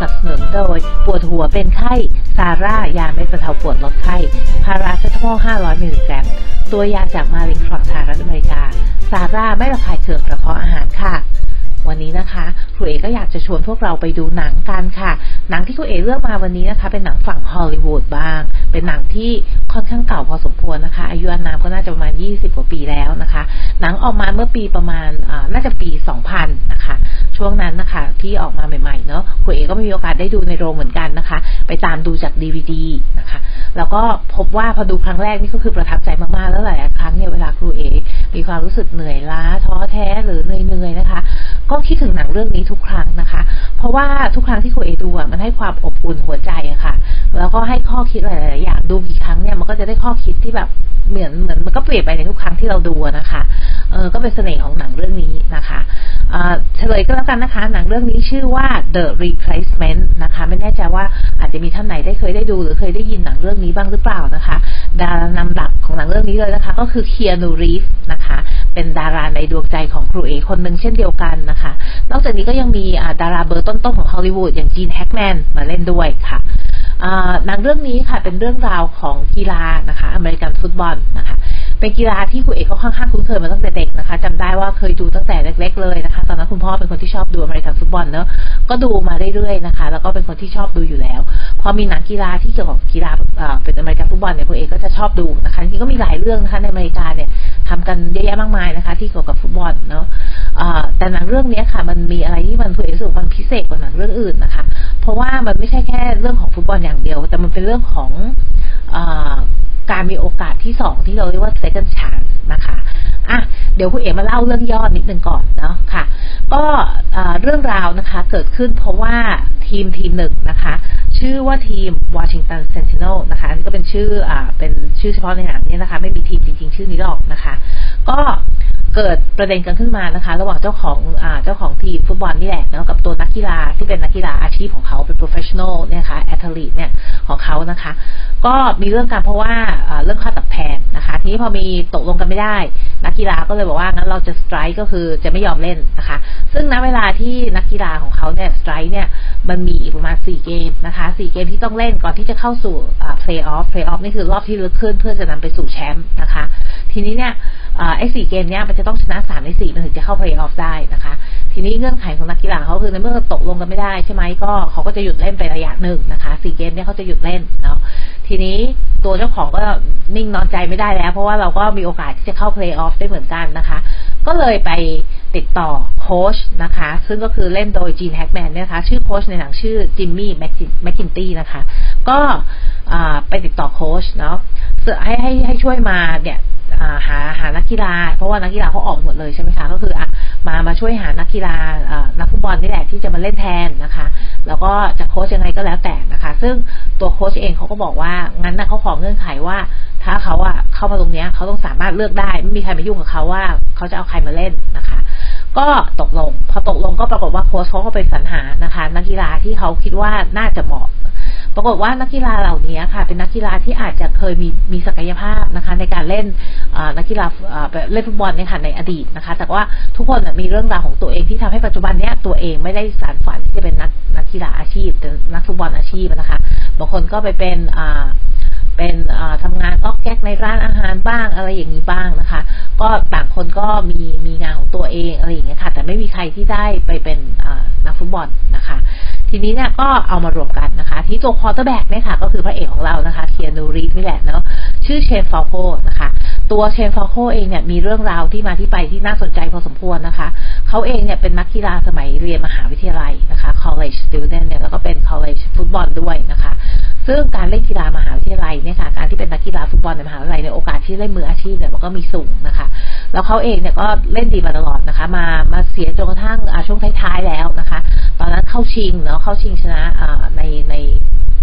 สนับสนุนโดย ปวดหัวเป็นไข้ ซาร่ายาเม็ดบรรเทาปวดลดไข้พาราเซตามอล 500 มิลลิกรัม ตัวยาจาก Mallinckrodt สหรัฐอเมริกา ซาร่าไม่ระคายเคืองกระเพาะอาหารค่ะ วันนี้นะคะครูเอก็อยากจะชวนพวกเราไปดูหนังกันค่ะ หนังที่ครูเอเลือกมาวันนี้นะคะ เป็นหนังฝั่งฮอลลีวูดบ้าง เป็นหนังที่ค่อนข้างเก่าพอสมควรนะคะ อายุอานามก็น่าจะประมาณ 20 กว่าปีแล้วนะคะ หนังออกมาเมื่อปีประมาณน่าจะปี 2000 นะคะ ช่วงนั้นนะคะ ที่ออกมาใหม่ๆเนาะครูเอก็ไม่มีโอกาสได้ดูในโรงเหมือนกันนะคะ ไปตามดูจาก DVD นะคะ แล้วก็พบว่าพอดูครั้งแรกนี่ก็คือประทับใจมากๆแล้วหลายครั้งเนี่ยเวลาครูเอมีความรู้สึกเหนื่อยล้าท้อแท้หรือเหนื่อยๆนะคะ ก็คิดถึงหนังเรื่องนี้ทุกครั้งนะคะ เพราะว่าทุกครั้งที่ครูเอดูอะมันให้ความอบอุ่นหัวใจอะค่ะ แล้วก็ให้ข้อคิดหลายๆอย่างดูกี่ครั้งเนี่ยมันก็จะได้ข้อคิดที่แบบเหมือนเหมือนมันก็เปลี่ยนไปในทุกครั้งที่เราดูนะคะเออก็เป็นเสน่ห์ของหนังเรื่องนี้นะคะเฉลยก็แล้วกันนะคะ หนังเรื่องนี้ชื่อว่า The Replacement นะคะ ไม่แน่ใจว่าอาจจะมีท่านไหนได้เคยได้ดูหรือเคยได้ยินหนังเรื่องนี้บ้างหรือเปล่านะคะดารานำหลักของหนังเรื่องนี้เลยนะคะ ก็คือเคียนูรีฟนะคะ เป็นดาราในดวงใจของครูเอคนหนึ่งเช่นเดียวกันนะคะนอกจากนี้ก็ยังมีดาราเบอร์ต้นๆของฮอลลีวูดอย่างจีนแฮกแมนมาเล่นด้วยค่ะหนังเรื่องนี้ค่ะเป็นเรื่องราวของกีฬานะคะอเมริกันฟุตบอลนะคะ เป็นกีฬาที่คุณเอกเขาค่อนข้างคุ้นเคยมาตั้งแต่เด็กนะคะจำได้ว่าเคยดูตั้งแต่เล็ก ๆ เลยนะคะ ตอนนั้นคุณพ่อเป็นคนที่ชอบดูอเมริกันฟุตบอลเนอะก็ดูมาเรื่อยๆนะคะ แล้วก็เป็นคนที่ชอบดูอยู่แล้ว พอมีหนังกีฬาที่เกี่ยวกับกีฬาเป็นอเมริกันฟุตบอลเนี่ยคุณเอกก็จะชอบดูนะคะจริงก็มีหลายเรื่องนะคะในอเมริกาเนี่ยทำกันเยอะแยะมากมายนะคะ ที่เกี่ยวกับฟุตบอลเนาะแต่หนังเรื่องนี้ค่ะ มันมีอะไรที่มันคุณเอกรู้สึกมันพิเศษกว่าหนังเรื่องอื่นนะคะ เพราะว่ามันไม่ใช่แค่เรื่องของฟุตบอลอย่างเดียว แต่มันเป็นเรื่องของ การมีโอกาสที่สองที่เราเรียกว่า second chance นะคะอะเดี๋ยวคุณเอ๋มาเล่าเรื่องย่อนิดนึงก่อนเนาะค่ะ ก็เรื่องราวนะคะเกิดขึ้นเพราะว่าทีมทีมหนึ่งนะคะ ชื่อว่าทีม Washington Sentinel นะคะนี่ก็เป็นชื่ออ่าเป็นชื่อเฉพาะในหนังนี้นะคะ ไม่มีทีมจริง ๆ ชื่อนี้หรอกนะคะ ก็เกิดประเด็นกันขึ้นมานะคะ ระหว่างเจ้าของอ่าเจ้าของทีมฟุตบอลนี่แหละแล้วกับตัวนักกีฬาที่เป็นนักกีฬาอาชีพของเขาเป็น professional เนี่ยค่ะ athlete เนี่ยของเขานะคะ ก็มีเรื่องการเพราะว่าเรื่องค่าตอบแทนนะคะ ทีนี้พอมีตกลงกันไม่ได้ นักกีฬาก็เลยบอกว่างั้นเราจะ strike ก็คือจะไม่ยอมเล่นนะคะ ซึ่งณเวลาที่นักกีฬาของเขาเนี่ย strike เนี่ยมันมีอีกประมาณ 4 เกมนะคะ 4 เกมที่ต้องเล่นก่อนที่จะเข้าสู่เพลย์ออฟเพลย์ออฟนี่คือรอบที่ลึกขึ้นเพื่อจะนำไปสู่แชมป์นะคะ ทีนี้เนี่ยไอ้สี่เกมเนี้ยมันจะต้องชนะสามในสี่มันถึงจะเข้าเพลย์ออฟได้นะคะ ทีนี้เงื่อนไขของนักกีฬาเขาคือในเมื่อตกลงกันไม่ได้ใช่ไหมก็เขาก็จะหยุดเล่นไประยะหนึ่งนะคะสี่เกมเนี้ยเขาจะหยุดเล่นเนาะ ทีนี้ตัวเจ้าของก็นิ่งนอนใจไม่ได้แล้ว เพราะว่าเราก็มีโอกาสที่จะเข้าเพลย์ออฟได้เหมือนกันนะคะ ก็เลยไปติดต่อโค้ชนะคะ ซึ่งก็คือเล่นโดย Gene Hackman นะคะ ชื่อโค้ชในหนังชื่อ Jimmy McGinty นะคะ ก็ไปติดต่อโค้ชเนาะให้ให้ให้ช่วยมาเนี่ยหาหานักกีฬา เพราะว่านักกีฬาเขาออกหมดเลยใช่ไหมคะ ก็คืออะ มามาช่วยหานักกีฬานักฟุตบอลนี่แหละที่จะมาเล่นแทนนะคะ แล้วก็จะโค้ชยังไงก็แล้วแต่นะคะ ซึ่งตัวโค้ชเองเขาก็บอกว่างั้นนะเขาขอเงื่อนไขว่า ถ้าเขาอะเข้ามาตรงนี้เขาต้องสามารถเลือกได้ไม่มีใครมายุ่งกับเขาว่าเขาจะเอาใครมาเล่นนะคะ ก็ตกลง พอตกลงก็ปรากฏว่าโค้ชเขาก็ไปสรรหานะคะ นักกีฬาที่เขาคิดว่าน่าจะเหมาะ ปรากฏว่านักกีฬาเหล่านี้ค่ะ เป็นนักกีฬาที่อาจจะเคยมีมีศักยภาพนะคะ ในการเล่นนักกีฬาเล่นฟุตบอลเนี่ยค่ะในอดีตนะคะ แต่ว่าทุกคนมีเรื่องราวของตัวเองที่ทำให้ปัจจุบันเนี้ยตัวเองไม่ได้สานฝันที่จะเป็นนักนักกีฬาอาชีพเป็นนักฟุตบอลอาชีพนะคะบางคนก็ไปเป็น เป็นทำงานก๊อกแก๊กในร้านอาหารบ้างอะไรอย่างนี้บ้างนะคะ ก็ต่างคนก็มีมีงานของตัวเองอะไรอย่างเงี้ยค่ะ แต่ไม่มีใครที่ได้ไปเป็นนักฟุตบอลนะคะ ทีนี้เนี่ยก็เอามารวมกันนะคะ ที่ตัว quarterback เนี่ยค่ะ ก็คือพระเอกของเรานะคะ Keanu Reeves นี่แหละเนาะชื่อ Shane Falcoนะคะ ตัวเชนฟอลโคเองเนี่ยมีเรื่องราวที่มาที่ไปที่น่าสนใจพอสมควรนะคะ เขาเองเนี่ยเป็นนักกีฬาสมัยเรียนมหาวิทยาลัยนะคะ college student เนี่ยแล้วก็เป็น college ฟุตบอลด้วยนะคะ ซึ่งการเล่นกีฬามหาวิทยาลัยเนี่ยค่ะการที่เป็นนักกีฬาฟุตบอลในมหาวิทยาลัยในโอกาสที่เล่นมืออาชีพเนี่ยมันก็มีสูงนะคะ แล้วเขาเองเนี่ยก็เล่นดีมาตลอดนะคะ มามาเสียจนกระทั่งช่วงท้ายๆแล้วนะคะ ตอนนั้นเข้าชิงเนาะเข้าชิงชนะในใน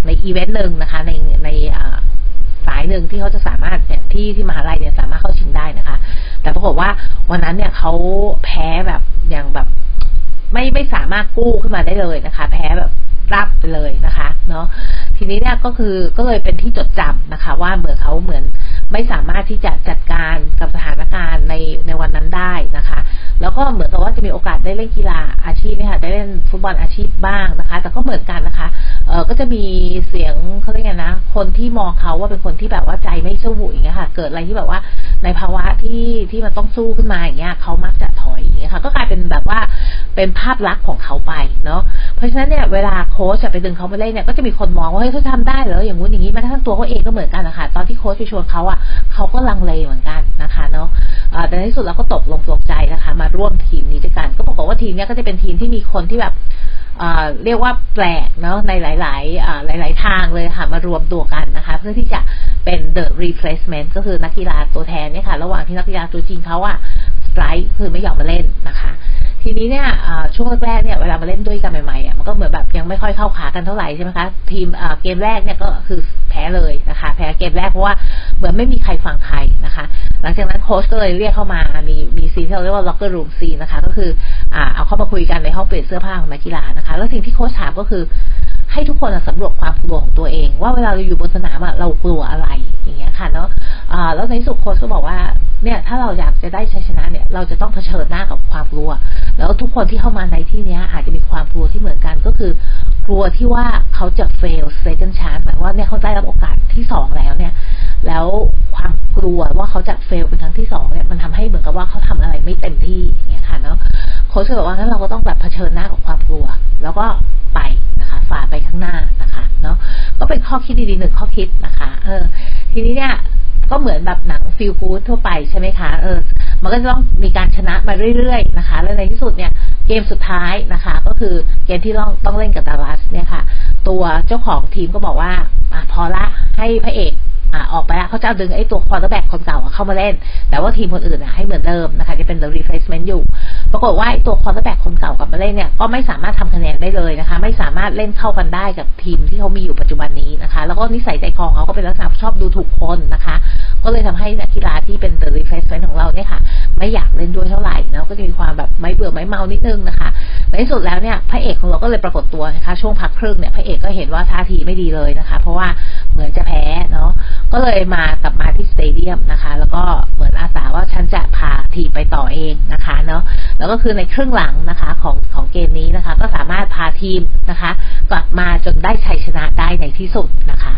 ในอีเวนต์หนึ่งนะคะ ในในสายหนึ่งที่เขาจะสามารถเนี่ยที่ที่มหาลัยเนี่ยสามารถเข้าชิงได้นะคะ แต่ปรากฏว่าวันนั้นเนี่ยเขาแพ้แบบอย่างแบบ ไม่ไม่สามารถกู้ขึ้นมาได้เลยนะคะ แพ้แบบ รับไปเลยนะคะ เนาะทีนี้เนี่ยก็คือก็เลยเป็นที่จดจำนะคะ ว่าเหมือนเขาเหมือน ไม่สามารถที่จะจัดการกับสถานการณ์ในในวันนั้นได้นะคะ แล้วก็เหมือนกับว่าจะมีโอกาสได้เล่นกีฬาอาชีพนะคะได้เล่นฟุตบอลอาชีพบ้างนะคะ แต่ก็เหมือนกันนะคะเออก็จะมีเสียงเขาเรียกไงนะ คนที่มองเขาว่าเป็นคนที่แบบว่าใจไม่สู้อย่างเงี้ยค่ะ เกิดอะไรที่แบบว่าในภาวะที่ที่มันต้องสู้ขึ้นมาอย่างเงี้ยเขามักจะถอยอย่างเงี้ยค่ะ ก็กลายเป็นแบบว่าเป็นภาพลักษณ์ของเขาไปเนาะเพราะฉะนั้นเนี่ยเวลาโค้ชจะไปดึงเขามาเล่นเนี่ยก็จะมีคนมองว่าเฮ้ยเขาทำได้เหรออย่างงู้นอย่างนี้แม้กระทั่งตัวเขาเองก็เหมือนกันนะคะตอนที่โค้ชไปชวนเขาอะเขาก็ลังเลเหมือนกันนะคะเนาะแต่ในที่สุดเราก็ตกลงปลงใจนะคะ มาร่วมทีมนี้ด้วยกัน ก็บอกว่าทีมนี้ก็จะเป็นทีมที่มีคนที่แบบเรียกว่าแปลกเนาะในหลาย ๆ หลาย ๆ ทางเลยค่ะมารวมตัวกันนะคะ เพื่อที่จะเป็น the replacement ก็คือนักกีฬาตัวแทนเนี่ยค่ะ ระหว่างที่นักกีฬาตัวจริงเขาอะสไตร์คือไม่ยอมมาเล่นนะคะ ทีนี้เนี่ยช่วงแรกเนี่ยเวลามาเล่นด้วยกันใหม่ๆอะมันก็เหมือนแบบยังไม่ค่อยเข้าขากันเท่าไหร่ใช่ไหมคะทีมเกมแรกเนี่ยก็คือแพ้เลยนะคะ แพ้เกมแรกเพราะว่าเหมือนไม่มีใครฟังใครนะคะ หลังจากนั้นโค้ชก็เลยเรียกเข้ามามีมีซีนที่เราเรียกว่า locker room scene นะคะ ก็คืออ่าเอาเข้ามาคุยกันในห้องเปลี่ยนเสื้อผ้าของนักกีฬานะคะ แล้วสิ่งที่โค้ชถามก็คือ ให้ทุกคนสำรวจความกลัวของตัวเอง ว่าเวลาเราอยู่บนสนามเรากลัวอะไรอย่างเงี้ยค่ะเนาะแล้วในที่สุดโค้ชก็บอกว่าเนี่ยถ้าเราอยากจะได้ชัยชนะเนี่ยเราจะต้องเผชิญหน้ากับความกลัว แล้วทุกคนที่เข้ามาในที่นี้อาจจะมีความกลัวที่เหมือนกันก็คือกลัวที่ว่าเขาจะ fail second chance หมายว่าเนี่ยเขาได้รับโอกาสที่สองแล้วเนี่ย แล้วความกลัวว่าเขาจะ fail เป็นครั้งที่สองเนี่ยมันทำให้เหมือนกับว่าเขาทำอะไรไม่เต็มที่อย่างเงี้ยค่ะเนาะโค้ชบอกว่างั้นเราก็ต้องแบบเผชิญหน้ากับความกลัว แล้วก็ไปนะคะฝ่าไปข้างหน้านะคะเนาะก็เป็นข้อคิดดีๆหนึ่งข้อคิดนะคะ เออ ทีนี้เนี่ยก็เหมือนแบบหนังฟิลกูดทั่วไปใช่ไหมคะเออมันก็จะต้องมีการชนะมาเรื่อยๆนะคะ แล้วในที่สุดเนี่ยเกมสุดท้ายนะคะ ก็คือเกมที่ต้องต้องเล่นกับดัลลัสเนี่ยค่ะ ตัวเจ้าของทีมก็บอกว่าอพอละให้พระเอก อ่าออกไปแล้วเขาจะดึงไอ้ตัว quarterback คนเก่าเข้ามาเล่น แต่ว่าทีมคนอื่นอะให้เหมือนเดิมนะคะจะเป็น the replacement อยู่ ปรากฏว่าไอ้ตัว quarterback คนเก่ากลับมาเล่นเนี่ยก็ไม่สามารถทำคะแนนได้เลยนะคะ ไม่สามารถเล่นเข้ากันได้กับทีมที่เขามีอยู่ปัจจุบันนี้นะคะ แล้วก็นิสัยใจคอเขาก็เป็นลักษณะชอบดูถูกคนนะคะ ก็เลยทำให้นักกีฬาที่เป็น the replacement ของเราเนี่ยค่ะ ไม่อยากเล่นด้วยเท่าไหร่นะก็จะมีความแบบไม่เบื่อไม่เมานิดนึงนะคะในที่สุดแล้วเนี่ยพระเอกของเราก็เลยปรากฏตัวนะคะ ช่วงพักครึ่งเนี่ยพระเอกก็เห็นว่าท่าทีไม่ดีเลยนะคะ เพราะว่าเหมือนจะแพ้เนาะ ก็เลยมากลับมาที่สเตเดียมนะคะ แล้วก็เหมือนอาสาว่าฉันจะพาทีมไปต่อเองนะคะเนาะแล้วก็คือในครึ่งหลังนะคะของของเกมนี้นะคะ ก็สามารถพาทีมนะคะ กลับมาจนได้ชัยชนะได้ในที่สุดนะคะ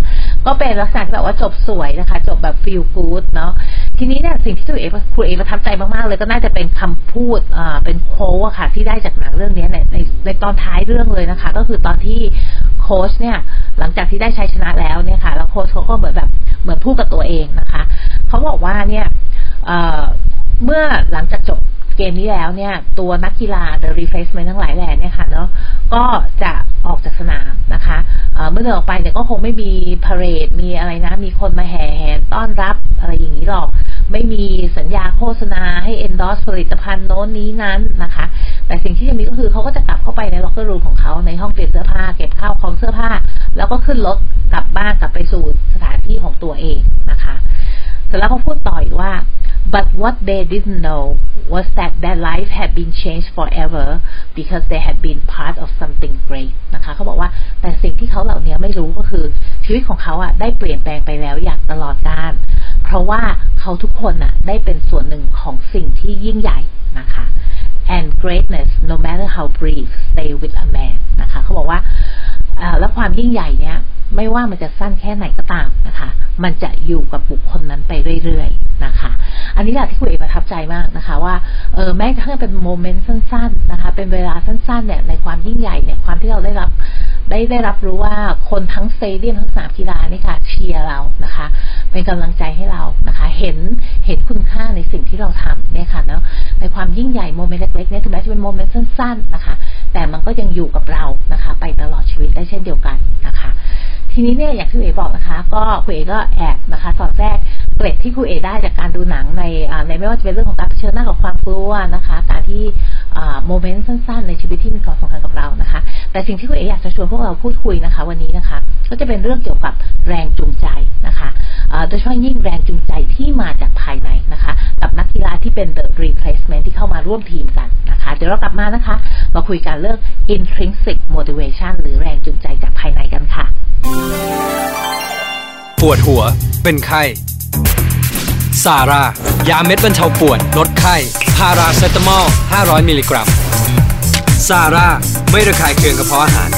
ก็เป็นลักษณะที่แบบว่าจบสวยนะคะ จบแบบฟีลกู๊ดเนาะทีนี้เนี่ยสิ่งที่ครูเองครูเอประทับใจมากๆเลยก็น่าจะเป็นคำพูดอ่าเป็นโค้ดค่ะ ที่ได้จากหนังเรื่องนี้ในในในตอนท้ายเรื่องเลยนะคะ ก็คือตอนที่โค้ชเนี่ย หลังจากที่ได้ชัยชนะแล้วเนี่ยค่ะ แล้วโค้ชเขาก็เหมือนแบบเหมือนพูดกับตัวเองนะคะเขาบอกว่าเนี่ยเเมื่อหลังจากจบ เกมนี้แล้วเนี่ย ตัวนักกีฬา the replacement ทั้งหลายแหล่เนี่ยค่ะเนาะก็จะออกจากสนามนะคะเมื่อเดินออกไปเนี่ยก็คงไม่มีพาเรดมีอะไรนะ มีคนมาแห่แหนต้อนรับอะไรอย่างนี้หรอก ไม่มีสัญญาโฆษณาให้ endorse ผลิตภัณฑ์โน้นนี้นั้นนะคะ แต่สิ่งที่จะมีก็คือเขาก็จะกลับเข้าไปใน locker room ของเขาในห้องเปลี่ยนเสื้อผ้าเก็บข้าวของเสื้อผ้า แล้วก็ขึ้นรถกลับบ้านกลับไปสู่สถานที่ของตัวเองนะคะเสร็จแล้วเขาพูดต่ออีกว่า but what they didn't know was that their life had been changed forever because they had been part of something great นะคะเขาบอกว่าแต่สิ่งที่เขาเหล่านี้ไม่รู้ก็คือ ชีวิตของเขาอะได้เปลี่ยนแปลงไปแล้วอย่างตลอดกาลเพราะว่าเขาทุกคนอะได้เป็นส่วนหนึ่งของสิ่งที่ยิ่งใหญ่นะคะ and greatness no matter how brief stay with a man นะคะเขาบอกว่าแล้วความยิ่งใหญ่เนี้ย ไม่ว่ามันจะสั้นแค่ไหนก็ตามนะคะ มันจะอยู่กับบุคคลนั้นไปเรื่อยๆนะคะ อันนี้แหละที่คุณเอกประทับใจมากนะคะ ว่าเออแม้กระทั่งเป็นโมเมนต์สั้น ๆนะคะ เป็นเวลาสั้นๆเนี่ยในความยิ่งใหญ่เนี่ยความที่เราได้รับได้ได้รับรู้ว่าคนทั้ง stadium ทั้งสนามกีฬานี่ค่ะเชียร์เรานะคะ เป็นกำลังใจให้เรานะคะ เห็นเห็นคุณค่าในสิ่งที่เราทำเนี่ยค่ะเนาะในความยิ่งใหญ่ moment เล็กๆเนี่ยถึงแม้จะเป็น moment สั้น ๆนะคะ แต่มันก็ยังอยู่กับเรานะคะ ไปตลอดชีวิตได้เช่นเดียวกันนะคะ ทีนี้เนี่ยอย่างที่คุณเอ๋บอกนะคะ ก็คุณเอ๋ก็แอบนะคะสอดแทรกเกร็ดที่คุณเอ๋ได้จากการดูหนังในในไม่ว่าจะเป็นเรื่องของการเผชิญหน้ากับความกลัวนะคะ การที่โมเมนต์สั้น ๆ ในชีวิตที่มีความสำคัญกับเรานะคะ แต่สิ่งที่คุณเอ๋อยากจะชวนพวกเราพูดคุยนะคะ วันนี้นะคะ ก็จะเป็นเรื่องเกี่ยวกับแรงจูงใจนะคะโดยเฉพาะยิ่งแรงจูงใจที่มาจากภายในนะคะ กับนักกีฬาที่เป็น the replacement ที่เข้ามาร่วมทีมกันนะคะ เดี๋ยวเรากลับมานะคะ มาคุยกันเรื่อง intrinsic motivation หรือแรงจูงใจจากภายในกันค่ะ ปวดหัว เป็นไข้ซาร่า ยาเม็ดบรรเทาปวด ลดไข้ พาราเซตามอล 500 มิลลิกรัมซาร่า ไม่ระคายเคืองกระเพาะอาหาร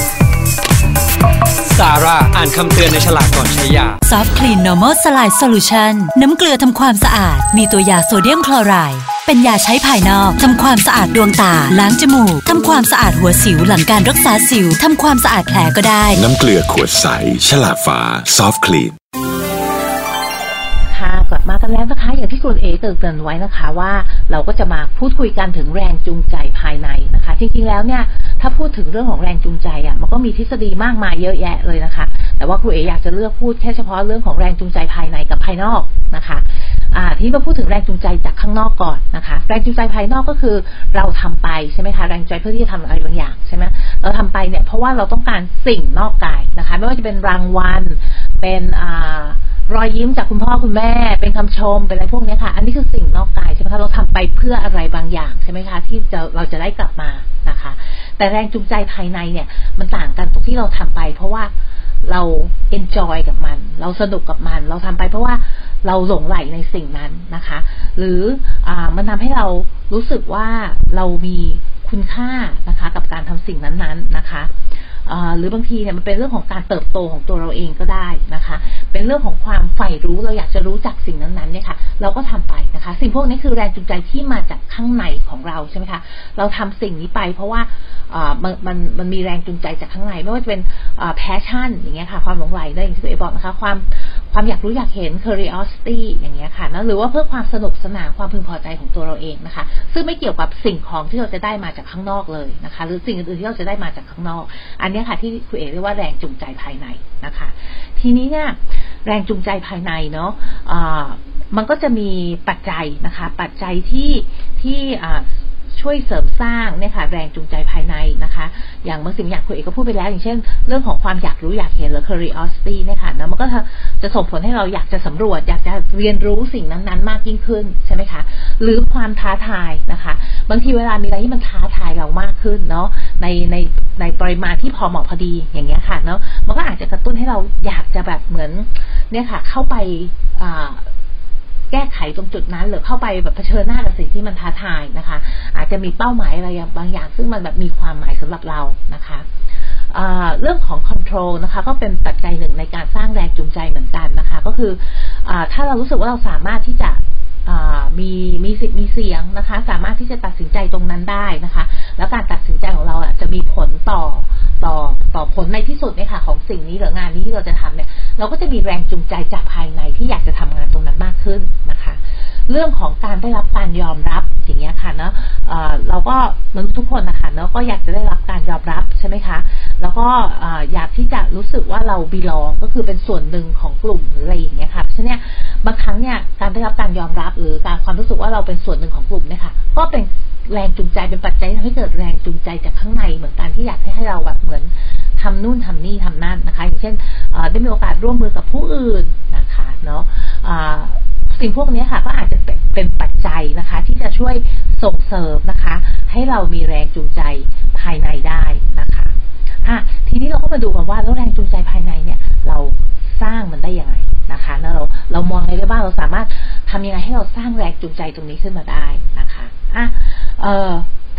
ซาร่า อ่านคำเตือนในฉลากก่อนใช้ยาซอฟต์คลีน normal saline solution น้ำเกลือทำความสะอาด มีตัวยาโซเดียมคลอไรด์ เป็นยาใช้ภายนอก ทำความสะอาดดวงตา ล้างจมูก ทำความสะอาดหัวสิวหลังการรักษาสิว ทำความสะอาดแผลก็ได้ น้ำเกลือขวดใส ฉลากฝาซอฟต์คลีนค่ะกลับมากันแล้วนะคะ อย่างที่คุณเอเตือนไว้นะคะว่าเราก็จะมาพูดคุยกันถึงแรงจูงใจภายในนะคะ จริงๆแล้วเนี่ยถ้าพูดถึงเรื่องของแรงจูงใจอะมันก็มีทฤษฎีมากมายเยอะแยะเลยนะคะ แต่ว่าครูเออยากจะเลือกพูดแค่เฉพาะเรื่องของแรงจูงใจภายในกับภายนอกนะคะ อ่าที่มาพูดถึงแรงจูงใจจากข้างนอกก่อนนะคะ แรงจูงใจภายนอกก็คือเราทำไปใช่ไหมคะแรงจูงใจเพื่อที่จะทำอะไรบางอย่างใช่ไหมเราทำไปเนี่ยเพราะว่าเราต้องการสิ่งนอกกายนะคะ ไม่ว่าจะเป็นรางวัลเป็นอ่ารอยยิ้มจากคุณพ่อคุณแม่ เป็นคำชมเป็นอะไรพวกนี้ค่ะ อันนี้คือสิ่งนอกกายใช่ไหมคะเราทำไปเพื่ออะไรบางอย่างใช่ไหมคะ ที่จะเราจะได้กลับมานะคะ แต่แรงจูงใจภายในเนี่ย มันต่างกันตรงที่เราทำไป เพราะว่าเรา enjoy กับมัน เราสนุกกับมัน เราทำไปเพราะว่า เราหลงใหลในสิ่งนั้นนะคะ หรืออมันทำให้เรารู้สึกว่าเรามีคุณค่านะคะกับการทำสิ่งนั้นๆนะคะหรือบางทีเนี่ยมันเป็นเรื่องของการเติบโตของตัวเราเองก็ได้นะคะ เป็นเรื่องของความใฝ่รู้เราอยากจะรู้จักสิ่งนั้นๆเนี่ยค่ะ เราก็ทำไปนะคะ สิ่งพวกนี้คือแรงจูงใจที่มาจากข้างในของเราใช่ไหมคะ เราทำสิ่งนี้ไป เพราะว่ามันมันมันมีแรงจูงใจจากข้างในไม่ว่าจะเป็น passion อย่างเงี้ยค่ะ ความหลงใหลได้อย่างที่คุณเอ๋บอกนะคะ ความ ความอยากรู้อยากเห็น curiosity อย่างเงี้ยค่ะนะหรือว่าเพื่อความสนุกสนานความพึงพอใจของตัวเราเองนะคะ ซึ่งไม่เกี่ยวกับสิ่งของที่เราจะได้มาจากข้างนอกเลยนะคะ หรือสิ่งอื่นที่เราจะได้มาจากข้างนอก อันนี้ค่ะที่คุณเอ๋เรียกว่าแรงจูงใจภายในนะคะ ทีนี้เนี่ยแรงจูงใจภายในเนาะะมันก็จะมีปัจจัยนะคะ ปัจจัยที่ที่ ช่วยเสริมสร้างเนี่ยค่ะแรงจูงใจภายในนะคะ อย่างเมื่อสิ่งอยากคุยก็พูดไปแล้ว อย่างเช่น เรื่องของความอยากรู้อยากเห็นหรือ curiosity เนี่ยค่ะนะมันก็จะส่งผลให้เราอยากจะสำรวจ อยากจะเรียนรู้สิ่งนั้นๆ มากยิ่งขึ้นใช่ไหมคะหรือความท้าทายนะคะ บางทีเวลามีอะไรที่มันท้าทายเรามากขึ้นเนาะในในในปริมาณที่พอเหมาะพอดีอย่างเงี้ยค่ะเนาะมันก็อาจจะกระตุ้นให้เราอยากจะแบบเหมือนเนี่ยค่ะ เข้าไปอ่า แก้ไขตรงจุดนั้น หรือเข้าไปแบบเผชิญหน้ากับสิ่งที่มันท้าทายนะคะ อาจจะมีเป้าหมายอะไรบางอย่าง ซึ่งมันแบบมีความหมายสำหรับเรานะคะเรื่องของ control นะคะ ก็เป็นปัจจัยหนึ่งในการสร้างแรงจูงใจเหมือนกันนะคะ ก็คืออถ้าเรารู้สึกว่าเราสามารถที่จะมีมีสิทธิ์มีเสียงนะคะ สามารถที่จะตัดสินใจตรงนั้นได้นะคะ แล้วการตัดสินใจของเราจะมีผลต่อ ต่อต่อผลในที่สุดเนี่ยค่ะของสิ่งนี้หรืองานนี้ที่เราจะทำเนี่ย เราก็จะมีแรงจูงใจจากภายในที่อยากจะทำงานตรงนั้นมากขึ้นนะคะ เรื่องของการได้รับการยอมรับอย่างเงี้ยค่ะเนาะเราก็มนุษย์ทุกคนนะคะเนาะก็อยากจะได้รับการยอมรับใช่ไหมคะ แล้วก็อยากที่จะรู้สึกว่าเราบีลองก็คือเป็นส่วนหนึ่งของกลุ่มหรืออะไรอย่างเงี้ยค่ะเพราะฉะนั้นบางครั้งเนี่ยการได้รับการยอมรับ หรือการความรู้สึกว่าเราเป็นส่วนหนึ่งของกลุ่มเนี่ยค่ะก็เป็นแรงจูงใจเป็นปัจจัยทำให้เกิดแรงจูงใจจากข้างในเหมือนกันที่อยากให้เราแบบมือนทำนู่นทำนี่ทำนั่นนะคะ อย่างเช่นได้มีโอกาสร่วมมือกับผู้อื่นนะคะเนาะสิ่งพวกนี้ค่ะก็อาจจะเป็นปัจจัยนะคะ ที่จะช่วยส่งเสริมนะคะ ให้เรามีแรงจูงใจภายในได้นะคะอะทีนี้เราก็มาดูกันว่าแล้วแรงจูงใจภายในเนี่ย เราสร้างมันได้ยังไงนะคะเราเรามองไงได้บ้างเราสามารถทำยังไงให้เราสร้างแรงจูงใจตรงนี้ขึ้นมาได้นะคะอะเออ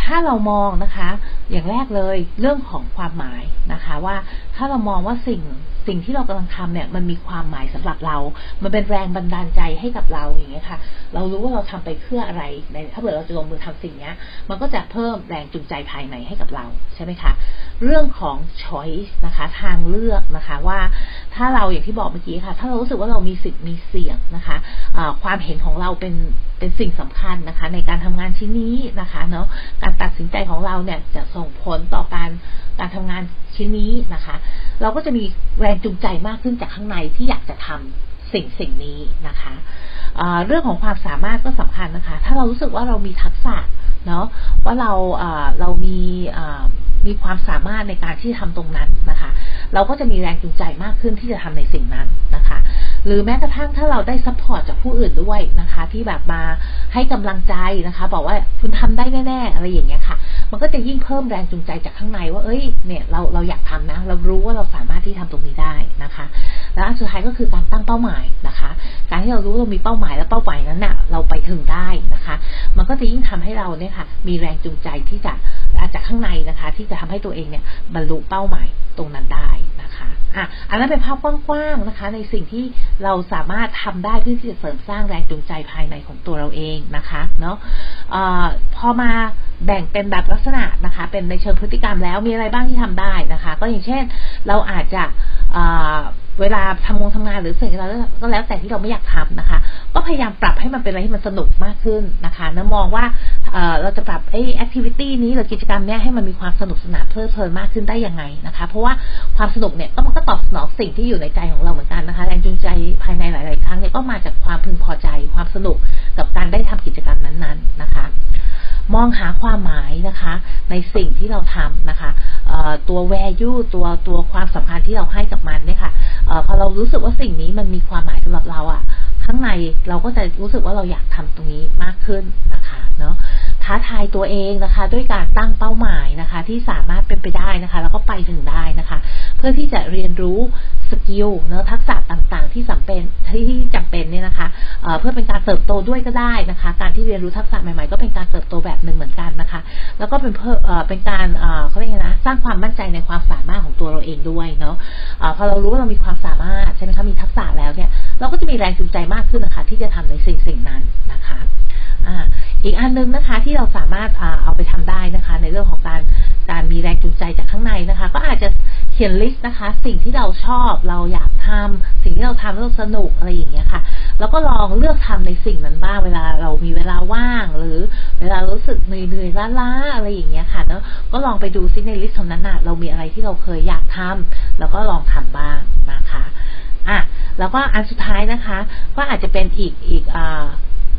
ถ้าเรามองนะคะ อย่างแรกเลยเรื่องของความหมายนะคะ ว่าถ้าเรามองว่าสิ่งสิ่งที่เรากำลังทำเนี่ย มันมีความหมายสำหรับเรา มันเป็นแรงบันดาลใจให้กับเราอย่างเงี้ยค่ะ เรารู้ว่าเราทำไปเพื่ออะไรในถ้าเกิดเราจะลงมือทำสิ่งเนี้ย มันก็จะเพิ่มแรงจูงใจภายในให้กับเราใช่ไหมคะ เรื่องของ choice นะคะ ทางเลือกนะคะว่าถ้าเราอย่างที่บอกเมื่อกี้ค่ะ ถ้าเรารู้สึกว่าเรามีสิทธิ์มีเสียงนะคะะความเห็นของเราเป็นเป็นสิ่งสำคัญนะคะ ในการทำงานชิ้นนี้นะคะเนาะการตัดสินใจของเราเนี่ยจะส่งผลต่อการการทำงานชิ้นนี้นะคะเราก็จะมีแรงจูงใจมากขึ้นจากข้างในที่อยากจะทำสิ่งสิ่งนี้นะคะเรื่องของความสามารถก็สำคัญนะคะ ถ้าเรารู้สึกว่าเรามีทักษะเนาะว่าเราเรามีมีความสามารถในการที่ทำตรงนั้นนะคะ เราก็จะมีแรงจูงใจมากขึ้นที่จะทำในสิ่งนั้นนะคะ หรือแม้กระทั่งถ้าเราได้ support จากผู้อื่นด้วยนะคะ ที่แบบมาให้กำลังใจนะคะ บอกว่าคุณทำได้แน่ ๆ อะไรอย่างเงี้ยค่ะ มันก็จะยิ่งเพิ่มแรงจูงใจจากข้างในว่าเอ้ยเนี่ยเราเราอยากทำนะ เรารู้ว่าเราสามารถที่ทำตรงนี้ได้นะคะ แล้วอันสุดท้ายก็คือการตั้งเป้าหมายนะคะ การที่เรารู้เรามีเป้าหมายและเป้าหมายนั้นเน่ะเราไปถึงได้นะคะ มันก็จะยิ่งทำให้เราเนี่ยค่ะ มีแรงจูงใจที่จะจากข้างในนะคะ ที่จะทำให้ตัวเองเนี่ยบรรลุเป้าหมายตรงนั้นได้นะคะอะอันนั้นเป็นภาพกว้างๆนะคะ ในสิ่งที่เราสามารถทำได้เพื่อที่จะเสริมสร้างแรงจูงใจภายในของตัวเราเองนะคะเนาะะพอมา แบ่งเป็นแบบลักษณะนะคะ เป็นในเชิงพฤติกรรมแล้วมีอะไรบ้างที่ทำได้นะคะ ก็อย่างเช่น เราอาจจะเวลาทำงงทำงานหรือสิ่งอะไรก็แล้วแต่ที่เราไม่อยากทำนะคะ ก็พยายามปรับให้มันเป็นอะไรที่มันสนุกมากขึ้นนะคะนะมองว่าเราจะปรับไอ้แอคทิวิตี้นี้หรือกิจกรรมเนี้ยให้มันมีความสนุกสนานเพลิดเพลินมากขึ้นได้ยังไงนะคะ เพราะว่าความสนุกเนี่ยก็มันก็ตอบสนองสิ่งที่อยู่ในใจของเราเหมือนกันนะคะแรงจูงใจภายในหลาย ๆ ครั้งเนี่ยก็มาจากความพึงพอใจ ความสนุกกับการได้ทำกิจกรรมนั้น ๆ นะคะ มองหาความหมายนะคะ ในสิ่งที่เราทำนะคะตัว value ตัวตัวความสำคัญที่เราให้กับมันเนี่ยค่ะพอเรารู้สึกว่าสิ่งนี้มันมีความหมายสำหรับเราอะ่ะข้างในเราก็จะรู้สึกว่าเราอยากทำตรงนี้มากขึ้นนะคะเนาะท้าทายตัวเองนะคะ ด้วยการตั้งเป้าหมายนะคะ ที่สามารถเป็นไปได้นะคะ แล้วก็ไปถึงได้นะคะ เพื่อที่จะเรียนรู้ skill เนาะทักษะต่างๆ ที่จำเป็นที่จำเป็นเนี่ยนะคะเเพื่อเป็นการเติบโตด้วยก็ได้นะคะ การที่เรียนรู้ทักษะใหม่ๆ ก็เป็นการเติบโตแบบหนึ่งเหมือนกันนะคะ แล้วก็เป็นเพื่อเป็นการเขาเรียกนะสร้างความมั่นใจในความสามารถของตัวเราเองด้วยเนาะพอเรารู้ว่าเรามีความสามารถใช่ไหมคะมีทักษะแล้วเนี่ยเราก็จะมีแรงจูงใจมากขึ้นนะคะ ที่จะทำในสิ่งสิ่งนั้นนะคะอีกอันนึงนะคะที่เราสามารถเอาไปทำได้นะคะ ในเรื่องของการการมีแรงจูงใจจากข้างในนะคะ ก็อาจจะเขียนลิสต์นะคะ สิ่งที่เราชอบเราอยากทำสิ่งที่เราทำแล้วสนุกอะไรอย่างเงี้ยค่ะ แล้วก็ลองเลือกทำในสิ่งนั้นบ้างเวลาเรามีเวลาว่าง หรือเวลารู้สึกเหนื่อยๆล้าๆอะไรอย่างเงี้ยค่ะ แล้วก็ลองไปดูซิใน list นั้นน่ะเรามีอะไรที่เราเคยอยากทำแล้วก็ลองทำบ้างนะคะอะแล้วก็อันสุดท้ายนะคะ ก็อาจจะเป็นอีกอีกอ่า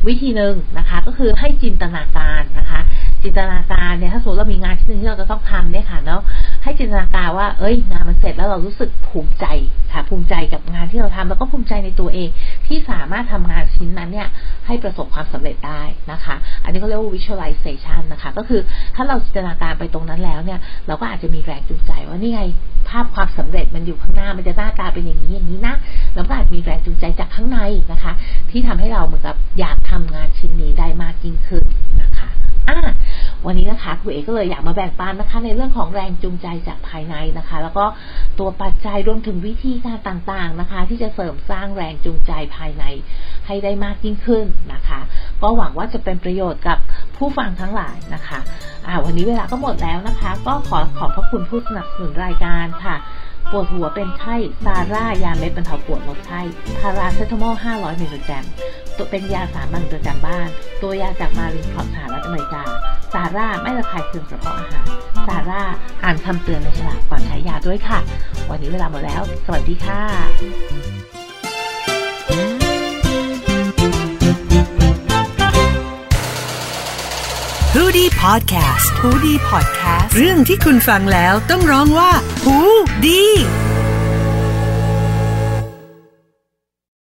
วิธีหนึ่งนะคะ ก็คือให้จินตนาการนะคะ จินตนาการเนี่ยถ้าสมมติเรามีงานที่หนึ่งที่เราจะต้องทำเนี่ยค่ะเนาะ ให้จินตนาการว่า เอ้ย งานมันเสร็จแล้วเรารู้สึกภูมิใจค่ะภูมิใจกับงานที่เราทำแล้วก็ภูมิใจในตัวเอง ที่สามารถทำงานชิ้นนั้นเนี่ย ให้ประสบความสำเร็จได้นะคะ อันนี้เขาเรียกว่า visualization นะคะ ก็คือถ้าเราจินตนาการไปตรงนั้นแล้วเนี่ย เราก็อาจจะมีแรงจูงใจว่านี่ไงภาพความสำเร็จมันอยู่ข้างหน้ามันจะหน้าตาเป็นอย่างนี้อย่างนี้นะแล้วก็อาจมีแรงจูงใจจากข้างในนะคะ ที่ทำให้เราเหมือนกับอยากทำงานชิ้นนี้ได้มากยิ่งขึ้นนะคะอะวันนี้นะคะครูเอกก็เลยอยากมาแบ่งปันนะคะ ในเรื่องของแรงจูงใจจากภายในนะคะ แล้วก็ตัวปัจจัยรวมถึงวิธีการต่างๆนะคะ ที่จะเสริมสร้างแรงจูงใจภายในให้ได้มากยิ่งขึ้นนะคะ ก็หวังว่าจะเป็นประโยชน์กับผู้ฟังทั้งหลายนะคะอ่าวันนี้เวลาก็หมดแล้วนะคะ ก็ขอขอบพระคุณผู้สนับสนุนรายการค่ะปวดหัวเป็นไข้ซาร่ายาเม็ดบรรเทาปวดลดไข้พาราเซตามอล 500มิลลิกรัมตัวเป็นยาสามัญประจำบ้าน ตัวยาจากมารินคอร์สหรัฐอเมริกา ซาร่าไม่ระคายเคืองกระเพาะอาหารซาร่าอ่านคำเตือนในฉลากก่อนใช้ยาด้วยค่ะ วันนี้เวลาหมดแล้ว สวัสดีค่ะหูดี้พอดแคสต์ฮูดี้พอดแคสต์เรื่องที่คุณฟังแล้วต้องร้องว่าหูดี